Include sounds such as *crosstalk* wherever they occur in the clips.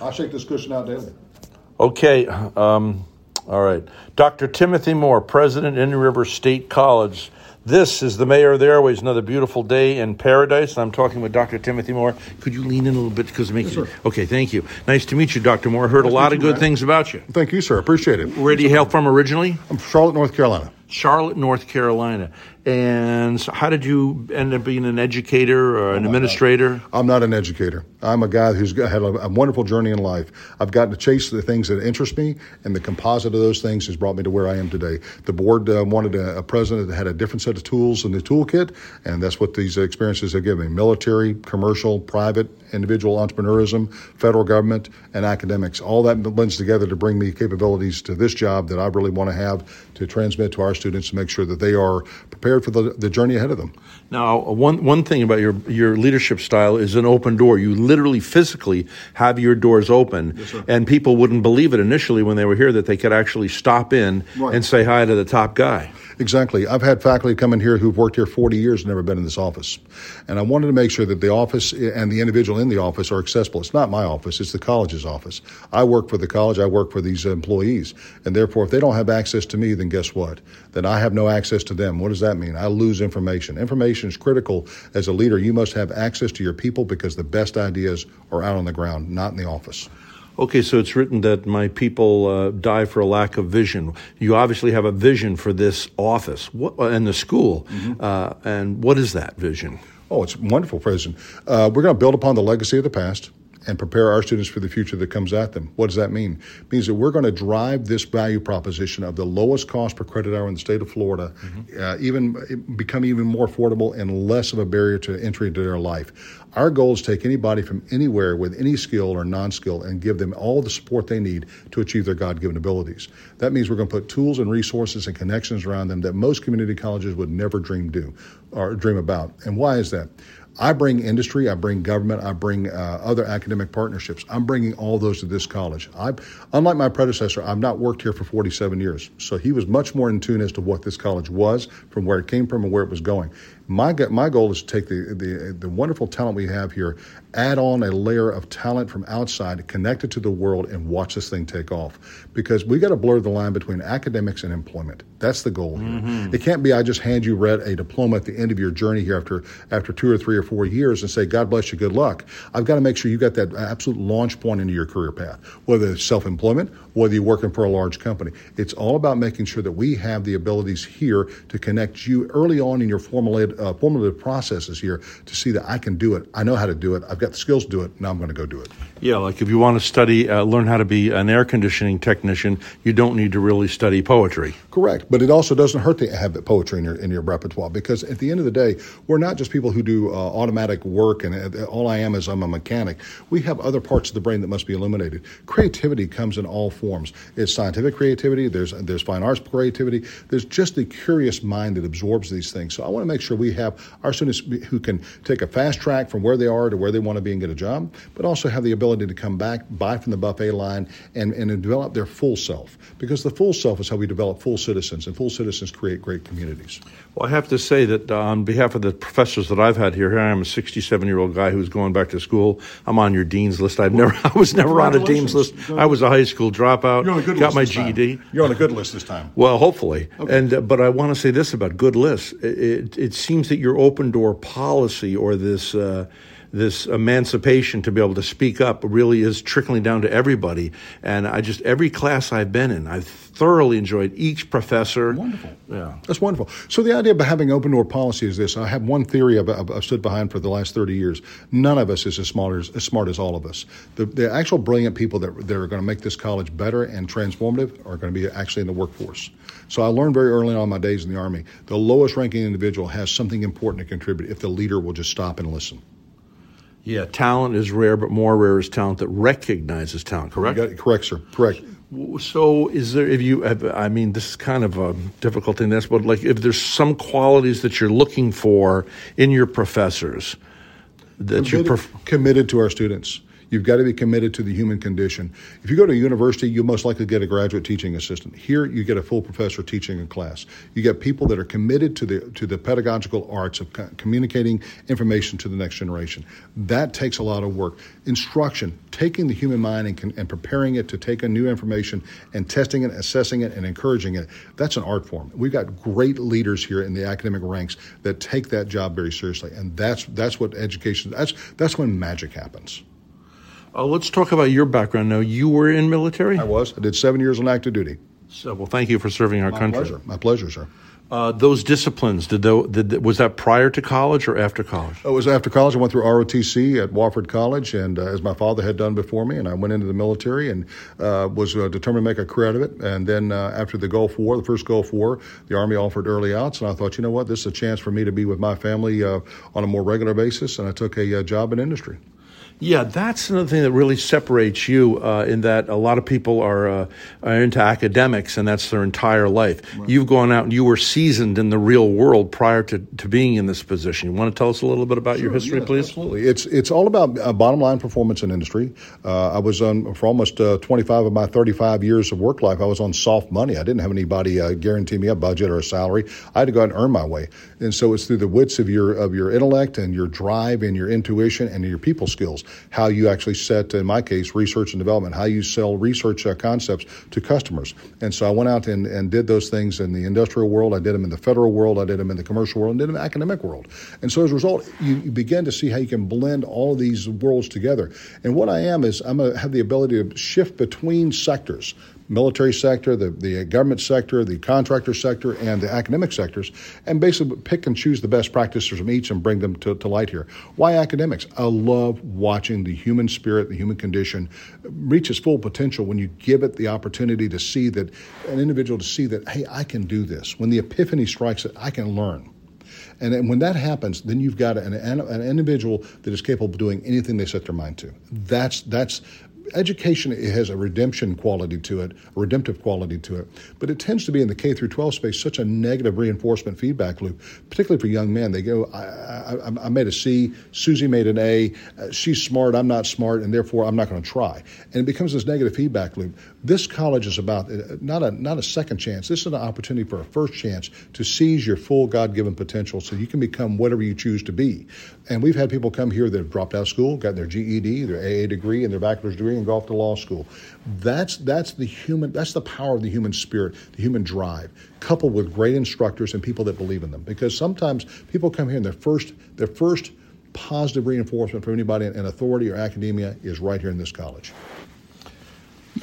I shake this cushion out daily. Okay, um, all right. Dr. Timothy Moore, President, Indian River State College. This is the Mayor of the Airways, another beautiful day in paradise. I'm talking with Dr. Timothy Moore. Could you lean in a little bit because it makes Yes, sir. Okay, thank you. Nice to meet you, Dr. Moore. Heard a lot of you, good Matt. things about you. Thank you, sir. Appreciate it. Where do you hail from originally? I'm from Charlotte, North Carolina. Charlotte, North Carolina. And so how did you end up being an educator or an administrator? I'm not an educator. I'm a guy who's had a, a wonderful journey in life. I've gotten to chase the things that interest me, and the composite of those things has brought me to where I am today. The board uh, wanted a, a president that had a different set of tools in the toolkit, and that's what these experiences have given me military, commercial, private, individual entrepreneurism, federal government, and academics. All that blends together to bring me capabilities to this job that I really want to have to transmit to our students to make sure that they are prepared for the, the journey ahead of them. Now, one one thing about your your leadership style is an open door. You literally physically have your doors open, and people wouldn't believe it initially when they were here that they could actually stop in Right. and say hi to the top guy. Exactly. I've had faculty come in here who've worked here 40 years and never been in this office. And I wanted to make sure that the office and the individual in the office are accessible. It's not my office, it's the college's office. I work for the college, I work for these employees. And therefore, if they don't have access to me, then guess what? Then I have no access to them. What does that mean? I lose information. Information is critical. As a leader, you must have access to your people because the best ideas are out on the ground, not in the office. Okay, so it's written that my people uh, die for a lack of vision. You obviously have a vision for this office what, and the school. Uh, and what is that vision? Oh, it's wonderful, President. Uh, we're going to build upon the legacy of the past and prepare our students for the future that comes at them. What does that mean? It means that we're going to drive this value proposition of the lowest cost per credit hour in the state of Florida, uh, even become even more affordable and less of a barrier to entry into their life. Our goal is to take anybody from anywhere with any skill or non-skill and give them all the support they need to achieve their God-given abilities. That means we're going to put tools and resources and connections around them that most community colleges would never dream do or dream about. And why is that? I bring industry, I bring government, I bring uh, other academic partnerships. I'm bringing all those to this college. I, unlike my predecessor, I've not worked here for 47 years, so he was much more in tune as to what this college was, from where it came from, and where it was going. My my goal is to take the, the the wonderful talent we have here, add on a layer of talent from outside, connect it to the world, and watch this thing take off. Because we got to blur the line between academics and employment. That's the goal here. Mm-hmm. It can't be I just hand you read a diploma at the end of your journey here after after two or three or four years and say God bless you, good luck. I've got to make sure you got that absolute launch point into your career path, whether it's self-employment, whether you're working for a large company. It's all about making sure that we have the abilities here to connect you early on in your formal formulated, uh, formative processes here to see that I can do it. I know how to do it. I've got the skills to do it. Now I'm going to go do it. Yeah, like if you want to study, uh, learn how to be an air conditioning technician, you don't need to really study poetry. Correct, but it also doesn't hurt to have poetry in your in your repertoire because at the end of the day, we're not just people who do uh, automatic work and uh, all I am is I'm a mechanic. We have other parts of the brain that must be illuminated. Creativity comes in all forms. It's scientific creativity. There's there's fine arts creativity. There's just the curious mind that absorbs these things. So I want to make sure we have our students who can take a fast track from where they are to where they want to be and get a job, but also have the ability to come back, buy from the buffet line, and and develop their full self. Because the full self is how we develop full citizens, and full citizens create great communities. Well, I have to say that uh, on behalf of the professors that I've had here, here I am a 67 year old guy who's going back to school. I'm on your dean's list. I've never, *laughs* I was never on a dean's list. I was a high school dropout. You're on a good got list my this time. You're on a good list this time. Well, hopefully, and uh, but I want to say this about good lists. It, it, it seems that your open door policy or this uh, this emancipation to be able to speak up really is trickling down to everybody. And I just every class I've been in, I've thoroughly enjoyed each professor. Wonderful. Yeah. That's wonderful. So the idea of having open door policy is this. I have one theory I've, I've, I've stood behind for the last 30 years. None of us is as smart as, as, smart as all of us. The, the actual brilliant people that, that are going to make this college better and transformative are going to be actually in the workforce. So I learned very early on in my days in the Army, the lowest ranking individual has something important to contribute if the leader will just stop and listen. Yeah, talent is rare, but more rare is talent that recognizes talent. Correct. You correct, sir. Correct. So, is there, if you, have, I mean, this is kind of a difficult thing, this, but like if there's some qualities that you're looking for in your professors that you committed, pref- committed to our students. You've got to be committed to the human condition. If you go to a university, you most likely get a graduate teaching assistant. Here, you get a full professor teaching a class. You get people that are committed to the to the pedagogical arts of communicating information to the next generation. That takes a lot of work. Instruction, taking the human mind and, and preparing it to take a new information and testing it, assessing it, and encouraging it. That's an art form. We've got great leaders here in the academic ranks that take that job very seriously, and that's that's what education. That's that's when magic happens. Uh, let's talk about your background now. You were in military. I was. I did seven years on active duty. So, well, thank you for serving our My country. Pleasure. My pleasure, sir. Uh, those disciplines did, the, did was that prior to college or after college? It was after college. I went through ROTC at Wofford College, and uh, as my father had done before me, and I went into the military and uh, was uh, determined to make a career out of it. And then uh, after the Gulf War, the first Gulf War, the Army offered early outs, and I thought, you know what, this is a chance for me to be with my family uh, on a more regular basis, and I took a job in industry. Yeah, that's another thing that really separates you uh, in that a lot of people are, uh, are into academics and that's their entire life. Right. You've gone out and you were seasoned in the real world prior to, to being in this position. You want to tell us a little bit about sure, your history, yes, please? Absolutely. It's, it's all about uh, bottom line performance in industry. Uh, I was on, for almost uh, 25 of my 35 years of work life, I was on soft money. I didn't have anybody uh, guarantee me a budget or a salary. I had to go out and earn my way. And so it's through the wits of your, of your intellect and your drive and your intuition and your people skills, how you actually set, in my case, research and development, how you sell research uh, concepts to customers. And so I went out and, and did those things in the industrial world. I did them in the federal world. I did them in the commercial world and did them in the academic world. And so as a result, you, you begin to see how you can blend all of these worlds together. And what I am is I'm a, have the ability to shift between sectors military sector, the, the government sector, the contractor sector, and the academic sectors, and basically pick and choose the best practices from each and bring them to, to light here. Why academics? I love watching the human spirit, the human condition reach its full potential when you give it the opportunity to see that, an individual to see that, hey, I can do this. When the epiphany strikes it, I can learn. And when that happens, then you've got an, an, individual that is capable of doing anything they set their mind to. That's that's education has a redemption quality to it, a redemptive quality to it, but it tends to be in the K through 12 space such a negative reinforcement feedback loop, particularly for young men. They go, I, I, I made a C, Susie made an A, uh, she's smart, I'm not smart, and therefore I'm not going to try. And it becomes this negative feedback loop. This college is about uh, not a not a second chance. This is an opportunity for a first chance to seize your full God-given potential, so you can become whatever you choose to be. And we've had people come here that have dropped out of school, got their GED, their AA degree, and their bachelor's degree, and go off to law school. That's that's the human. That's the power of the human spirit, the human drive, coupled with great instructors and people that believe in them. Because sometimes people come here and their first their first positive reinforcement from anybody in authority or academia is right here in this college.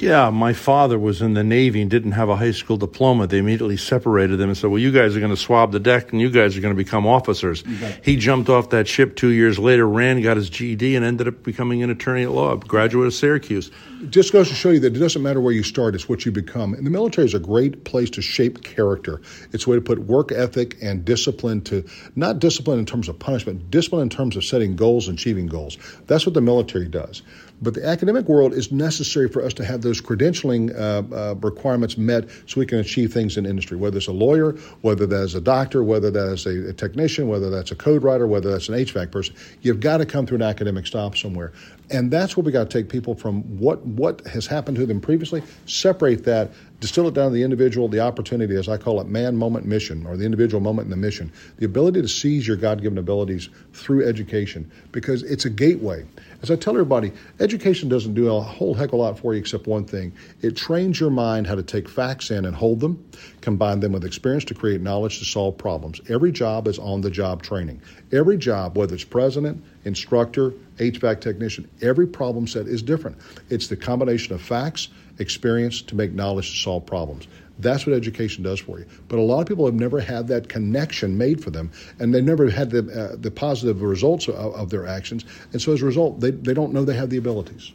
Yeah, my father was in the Navy and didn't have a high school diploma. They immediately separated them and said, Well, you guys are going to swab the deck and you guys are going to become officers. He jumped off that ship two years later, ran, got his GED, and ended up becoming an attorney at law, graduate of Syracuse. Just goes to show you that it doesn't matter where you start, it's what you become. And the military is a great place to shape character. It's a way to put work ethic and discipline to, not discipline in terms of punishment, discipline in terms of setting goals and achieving goals. That's what the military does. But the academic world is necessary for us to have those credentialing uh, uh, requirements met so we can achieve things in industry, whether it's a lawyer, whether that's a doctor, whether that's a, a technician, whether that's a code writer, whether that's an HVAC person. You've got to come through an academic stop somewhere. And that's where we got to take people from what, what has happened to them previously, separate that, distill it down to the individual, the opportunity, as I call it, man, moment, mission, or the individual moment and the mission. The ability to seize your God given abilities through education because it's a gateway. As I tell everybody, education doesn't do a whole heck of a lot for you except one thing it trains your mind how to take facts in and hold them, combine them with experience to create knowledge to solve problems. Every job is on the job training. Every job, whether it's president, instructor, HVAC technician, every problem set is different. It's the combination of facts, experience to make knowledge to solve problems. That's what education does for you. But a lot of people have never had that connection made for them, and they've never had the, uh, the positive results of, of, their actions. And so as a result, they, they don't know they have the abilities.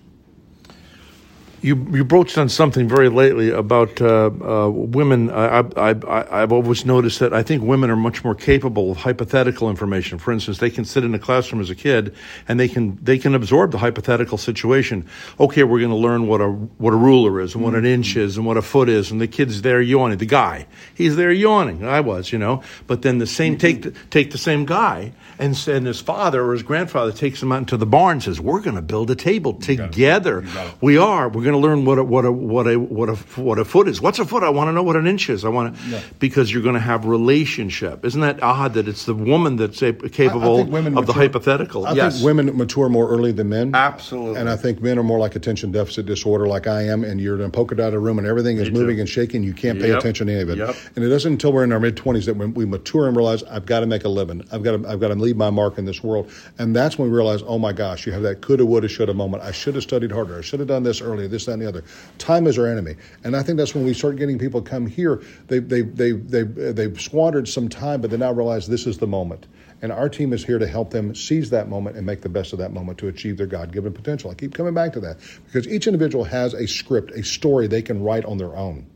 You you broached on something very lately about uh, uh, women. I, I, I, I've always noticed that I think women are much more capable of hypothetical information. For instance, they can sit in a classroom as a kid and they can they can absorb the hypothetical situation. Okay, we're going to learn what a what a ruler is and what an inch is and what a foot is, and the kid's there yawning. The guy, he's there yawning. I was, you know. But then the same take take the same guy and and his father or his grandfather takes him out into the barn and says, "We're going to build a table together. We are. We're going to learn what a, what a what a what a what a foot is. What's a foot? I want to know what an inch is. I want to yeah. because you're going to have relationship. Isn't that odd that it's the woman that's capable I, I of mature, the hypothetical? I yes. think women mature more early than men. Absolutely. And I think men are more like attention deficit disorder, like I am. And you're in a polka dotted room, and everything is Me moving too. and shaking. You can't pay yep. attention to any of it. Yep. And it isn't until we're in our mid twenties that when we mature and realize I've got to make a living. I've got to I've got to leave my mark in this world. And that's when we realize, oh my gosh, you have that coulda, woulda, shoulda moment. I should have studied harder. I should have done this earlier. This, that, and the other. Time is our enemy, and I think that's when we start getting people come here. They they they they they've squandered some time, but they now realize this is the moment. And our team is here to help them seize that moment and make the best of that moment to achieve their God given potential. I keep coming back to that because each individual has a script, a story they can write on their own.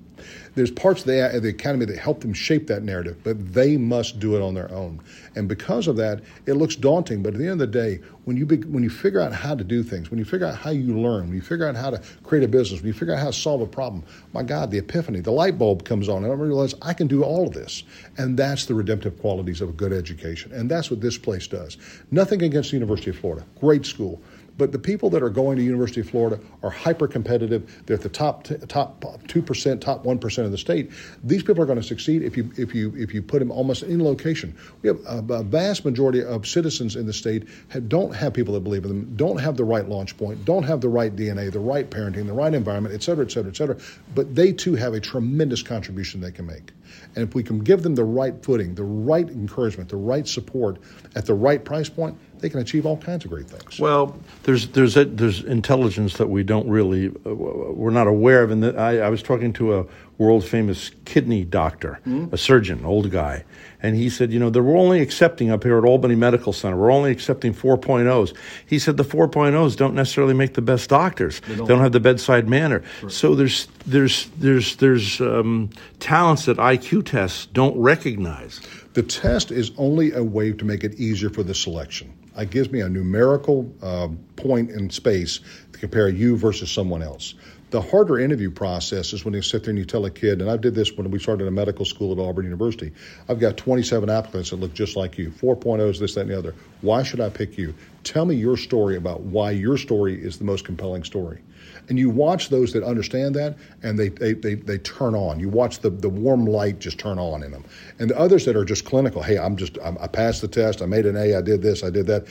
There's parts of the, the academy that help them shape that narrative, but they must do it on their own. And because of that, it looks daunting. But at the end of the day, when you be, when you figure out how to do things, when you figure out how you learn, when you figure out how to create a business, when you figure out how to solve a problem, my God, the epiphany, the light bulb comes on, and I realize I can do all of this. And that's the redemptive qualities of a good education. And that's what this place does. Nothing against the University of Florida, great school. But the people that are going to University of Florida are hyper competitive. They're at the top t- top two percent, top one percent of the state. These people are going to succeed if you if you if you put them almost in location. We have a, a vast majority of citizens in the state have, don't have people that believe in them, don't have the right launch point, don't have the right DNA, the right parenting, the right environment, et cetera, et cetera, et cetera. But they too have a tremendous contribution they can make. And if we can give them the right footing, the right encouragement, the right support at the right price point, they can achieve all kinds of great things. Well, there's there's a, there's intelligence that we don't really uh, we're not aware of. And I, I was talking to a world famous kidney doctor, mm-hmm. a surgeon, old guy, and he said, you know, they're only accepting up here at Albany Medical Center. We're only accepting 4.0s. He said the 4.0s don't necessarily make the best doctors. They don't, they don't have the bedside manner. Right. So there's there's there's there's um, talents that IQ tests don't recognize. The test is only a way to make it easier for the selection. It gives me a numerical uh, point in space to compare you versus someone else. The harder interview process is when you sit there and you tell a kid, and I did this when we started a medical school at Auburn University. I've got 27 applicants that look just like you, 4.0s, this, that, and the other. Why should I pick you? Tell me your story about why your story is the most compelling story. And you watch those that understand that and they, they, they, they, turn on. You watch the, the warm light just turn on in them. And the others that are just clinical, hey, I'm just, I'm, I passed the test, I made an A, I did this, I did that.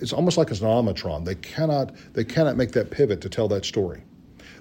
It's almost like it's an automatron. They cannot, they cannot make that pivot to tell that story.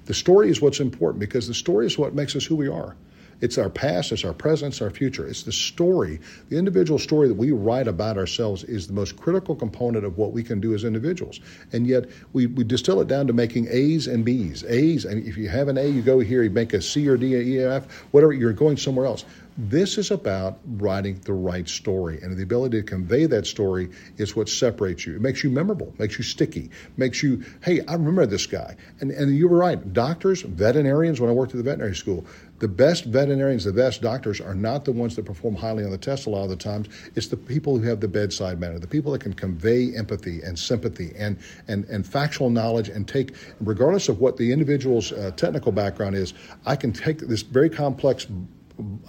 The story is what's important because the story is what makes us who we are. It's our past, it's our present, it's our future. It's the story, the individual story that we write about ourselves is the most critical component of what we can do as individuals. And yet we, we distill it down to making A's and B's. A's, and if you have an A, you go here, you make a C or D, E, F, whatever, you're going somewhere else. This is about writing the right story, and the ability to convey that story is what separates you. It makes you memorable, makes you sticky, makes you, hey, I remember this guy. And, and you were right. Doctors, veterinarians, when I worked at the veterinary school, the best veterinarians, the best doctors are not the ones that perform highly on the test a lot of the times. It's the people who have the bedside manner, the people that can convey empathy and sympathy and, and, and factual knowledge and take, regardless of what the individual's uh, technical background is, I can take this very complex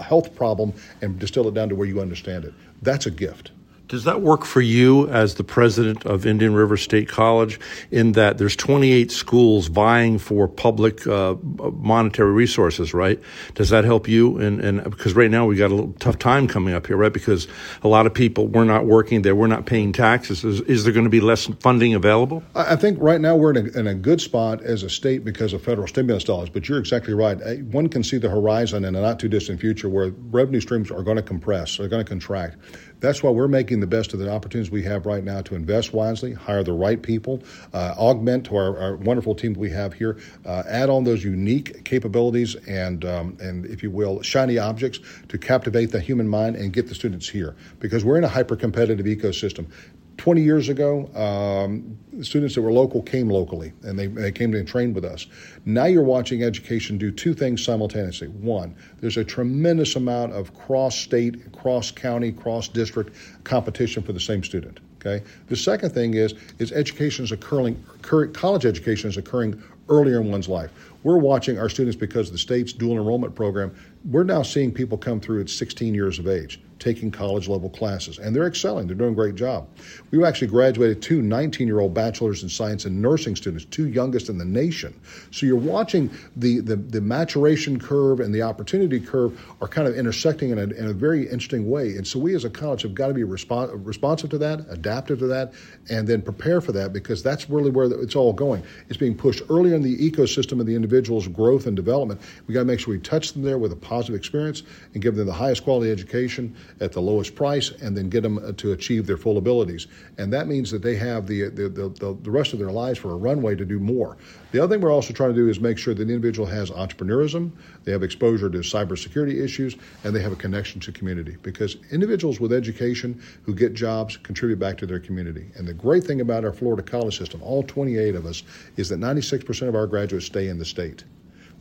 health problem and distill it down to where you understand it. That's a gift. Does that work for you as the president of Indian River State College in that there's 28 schools vying for public uh, monetary resources, right? Does that help you? And, and because right now we've got a little tough time coming up here, right? Because a lot of people we're not working there, we're not paying taxes. Is, is there going to be less funding available? I think right now we're in a, in a good spot as a state because of federal stimulus dollars. But you're exactly right. One can see the horizon in a not too distant future where revenue streams are going to compress, they're going to contract. That's why we're making the best of the opportunities we have right now to invest wisely, hire the right people, uh, augment to our, our, wonderful team we have here, uh, add on those unique capabilities and, um, and, if you will, shiny objects to captivate the human mind and get the students here. Because we're in a hyper competitive ecosystem 20 years ago, um, students that were local came locally and they, they came and trained with us. Now you're watching education do two things simultaneously. One, there's a tremendous amount of cross state, cross county, cross district competition for the same student. Okay. The second thing is is education is occurring, college education is occurring earlier in one's life. We're watching our students because of the state's dual enrollment program. We're now seeing people come through at 16 years of age taking college level classes, and they're excelling. They're doing a great job. We actually graduated two 19 year old bachelor's in science and nursing students, two youngest in the nation. So you're watching the, the, the maturation curve and the opportunity curve are kind of intersecting in a, in a very interesting way. And so we as a college have got to be respons- responsive to that, adaptive to that, and then prepare for that because that's really where it's all going. It's being pushed earlier in the ecosystem of the individual's growth and development. We got to make sure we touch them there with a positive experience and give them the highest quality education at the lowest price and then get them uh, to achieve their full abilities. And that means that they have the, the, the, the rest of their lives for a runway to do more. The other thing we're also trying to do is make sure that the individual has entrepreneurism, they have exposure to cybersecurity issues, and they have a connection to community. Because individuals with education who get jobs contribute back to their community. And the great thing about our Florida college system, all 28 of us, is that 96% of our graduates stay in the state.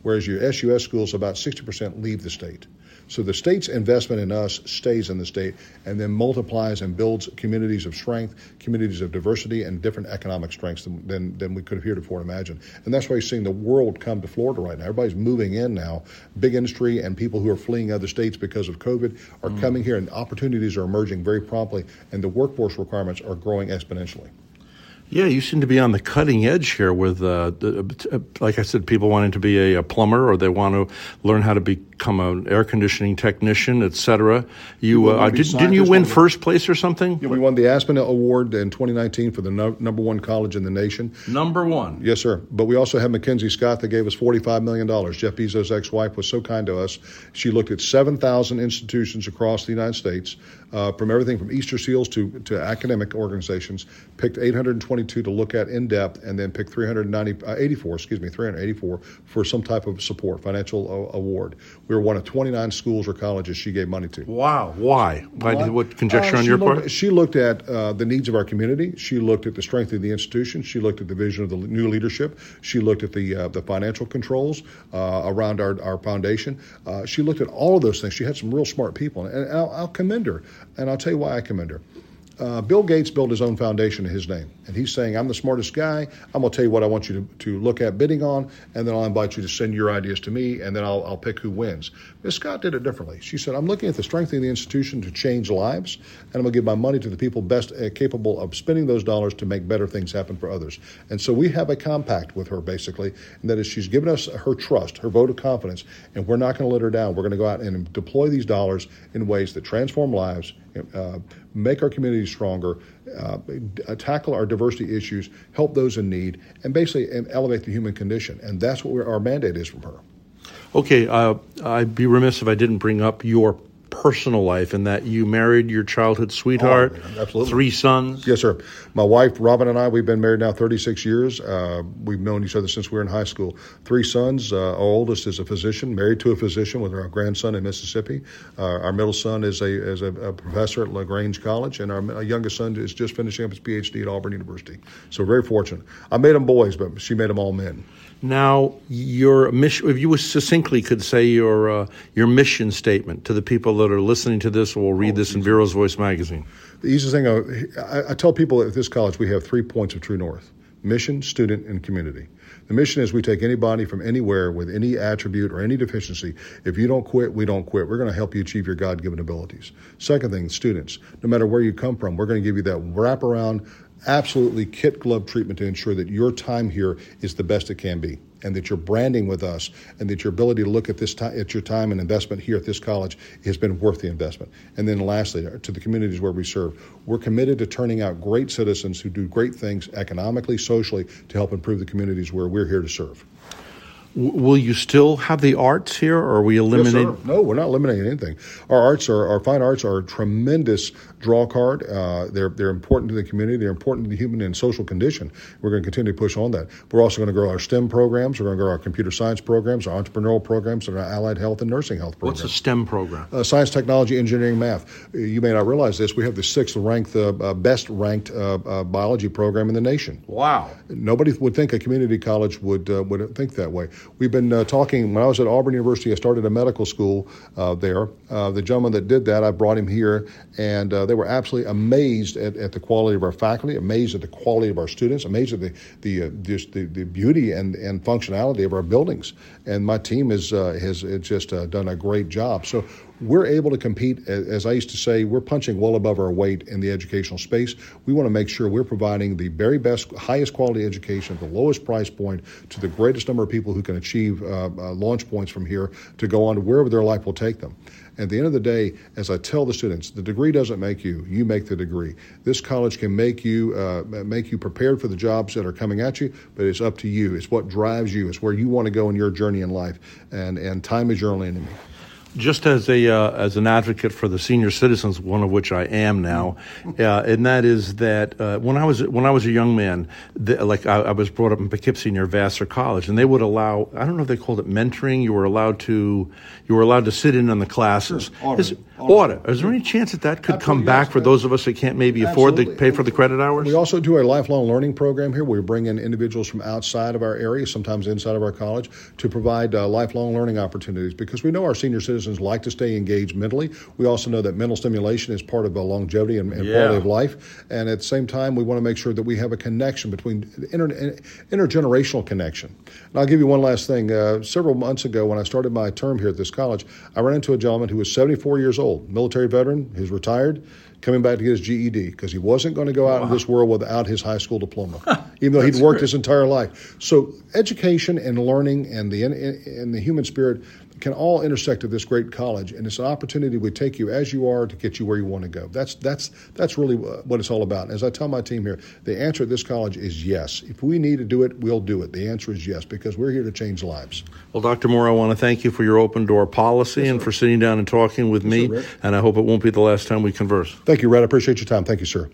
Whereas your SUS schools, about 60% leave the state. So the state's investment in us stays in the state and then multiplies and builds communities of strength, communities of diversity, and different economic strengths than, than, than we could have heretofore imagined. And that's why you're seeing the world come to Florida right now. Everybody's moving in now. Big industry and people who are fleeing other states because of COVID are mm. coming here, and opportunities are emerging very promptly, and the workforce requirements are growing exponentially. Yeah, you seem to be on the cutting edge here with, uh, the, uh, like I said, people wanting to be a, a, plumber or they want to learn how to become an air conditioning technician, etc. You uh, did, not you win first place or something? Yeah, we won the Aspen Award in 2019 for the no, number one college in the nation. Number one. Yes, sir. But we also have Mackenzie Scott that gave us 45 million dollars. Jeff Bezos' ex-wife was so kind to us. She looked at 7,000 institutions across the United States, uh, from everything from Easter Seals to to academic organizations, picked 822 to look at in depth, and then picked 384, uh, excuse me, 384 for some type of support, financial uh, award. We were one of 29 schools or colleges she gave money to. Wow. Why? Why? What, what conjecture uh, on your looked, part? She looked at uh, the needs of our community. She looked at the strength of the institution. She looked at the vision of the new leadership. She looked at the uh, the financial controls uh, around our, our foundation. she looked at all of those things. She had some real smart people, and I'll, I'll commend her. And I'll tell you why I commend her. Uh, Bill Gates built his own foundation in his name, and he's saying, "I'm the smartest guy. I'm going to tell you what I want you to, to look at bidding on, and then I'll invite you to send your ideas to me, and then I'll, I'll pick who wins." Ms. Scott did it differently. She said, "I'm looking at the strength of the institution to change lives, and I'm going to give my money to the people best uh, capable of spending those dollars to make better things happen for others." And so we have a compact with her, basically, and that is she's given us her trust, her vote of confidence, and we're not going to let her down. We're going to go out and deploy these dollars in ways that transform lives uh, make our community stronger, uh, tackle our diversity issues, help those in need, and basically elevate the human condition. And that's what our mandate is from her. Okay, uh, I'd be remiss if I didn't bring up your personal life in that you married your childhood sweetheart, oh, absolutely. three sons. Yes, sir. My wife, Robin, and I, we've been married now 36 years. Uh, we've known each other since we were in high school. Three sons. Uh, our oldest is a physician, married to a physician with our grandson in Mississippi. Uh, our middle son is a is a, a, professor at LaGrange College, and our, our, youngest son is just finishing up his PhD at Auburn University. So very fortunate. I made them boys, but she made them all men. Now, your mission, if you succinctly could say your uh, your mission statement to the people that are listening to this or will read oh, this in Vero's Voice magazine. The easiest thing I, I, tell people at this college, we have three points of true north: mission, student, and community. The mission is we take anybody from anywhere with any attribute or any deficiency. If you don't quit, we don't quit. We're going to help you achieve your God given abilities. Second thing, students, no matter where you come from, we're going to give you that wraparound absolutely kit glove treatment to ensure that your time here is the best it can be and that your branding with us and that your ability to look at this time at your time and investment here at this college has been worth the investment. And then lastly uh, to the communities where we serve we're committed to turning out great citizens who do great things economically socially to help improve the communities where we're here to serve W- will you still have the arts here, or are we eliminating? Yes, no, we're not eliminating anything. Our arts are our fine arts are a tremendous draw card. Uh, they're they're important to the community. They're important to the human and social condition. We're going to continue to push on that. We're also going to grow our STEM programs. We're going to grow our computer science programs, our entrepreneurial programs, and our allied health and nursing health programs. What's a STEM program? Uh, science, technology, engineering, math. You may not realize this. We have the sixth ranked, uh, uh best ranked uh, uh, biology program in the nation. Wow. Nobody would think a community college would would think that way. We've been uh, talking. When I was at Auburn University, I started a medical school uh, there. Uh, the gentleman that did that, I brought him here, and they were absolutely amazed at, at, the quality of our faculty, amazed at the quality of our students, amazed at the the just the, the beauty and, and functionality of our buildings. And my team is has just done a great job. So we're able to compete, as I used to say, we're punching well above our weight in the educational space. We want to make sure we're providing the very best, highest quality education at the lowest price point to the greatest number of people who can achieve uh, uh, launch points from here to go on to wherever their life will take them. At the end of the day, as I tell the students, the degree doesn't make you; you make the degree. This college can make you uh, make you prepared for the jobs that are coming at you, but it's up to you. It's what drives you. It's where you want to go in your journey in life, and and time is your only enemy just as a uh, as an advocate for the senior citizens, one of which I am now, uh, and that is that uh, when I was when I was a young man, the, like I, I, was brought up in Poughkeepsie near Vassar College, and they would allow I don't know if they called it mentoring. You were allowed to you were allowed to sit in on the classes. Sure. Is, audit. Is there any chance that that could Absolutely, come back yes, for those of us that can't maybe afford to pay for the credit hours? We also do a lifelong learning program here. We bring in individuals from outside of our area, sometimes inside of our college, to provide uh, lifelong learning opportunities because we know our senior citizens like to stay engaged mentally. We also know that mental stimulation is part of a longevity and, and yeah. quality of life. And at the same time, we want to make sure that we have a connection between inter, intergenerational connection. And I'll give you one last thing. Uh, several months ago, when I started my term here at this college, I ran into a gentleman who was 74 years old old, military veteran who's retired, coming back to get his GED because he wasn't going to go out wow. in this world without his high school diploma, *laughs* even though he'd worked great. his entire life. So education and learning and the and the human spirit can all intersect at this great college, and it's an opportunity we take you as you are to get you where you want to go. That's that's that's really what it's all about. And as I tell my team here, the answer at this college is yes. If we need to do it, we'll do it. The answer is yes because we're here to change lives. Well, Dr. Moore, I want to thank you for your open door policy yes, and for sitting down and talking with yes, me. Sir, and I hope it won't be the last time we converse. Thank you, Red. I appreciate your time. Thank you, sir.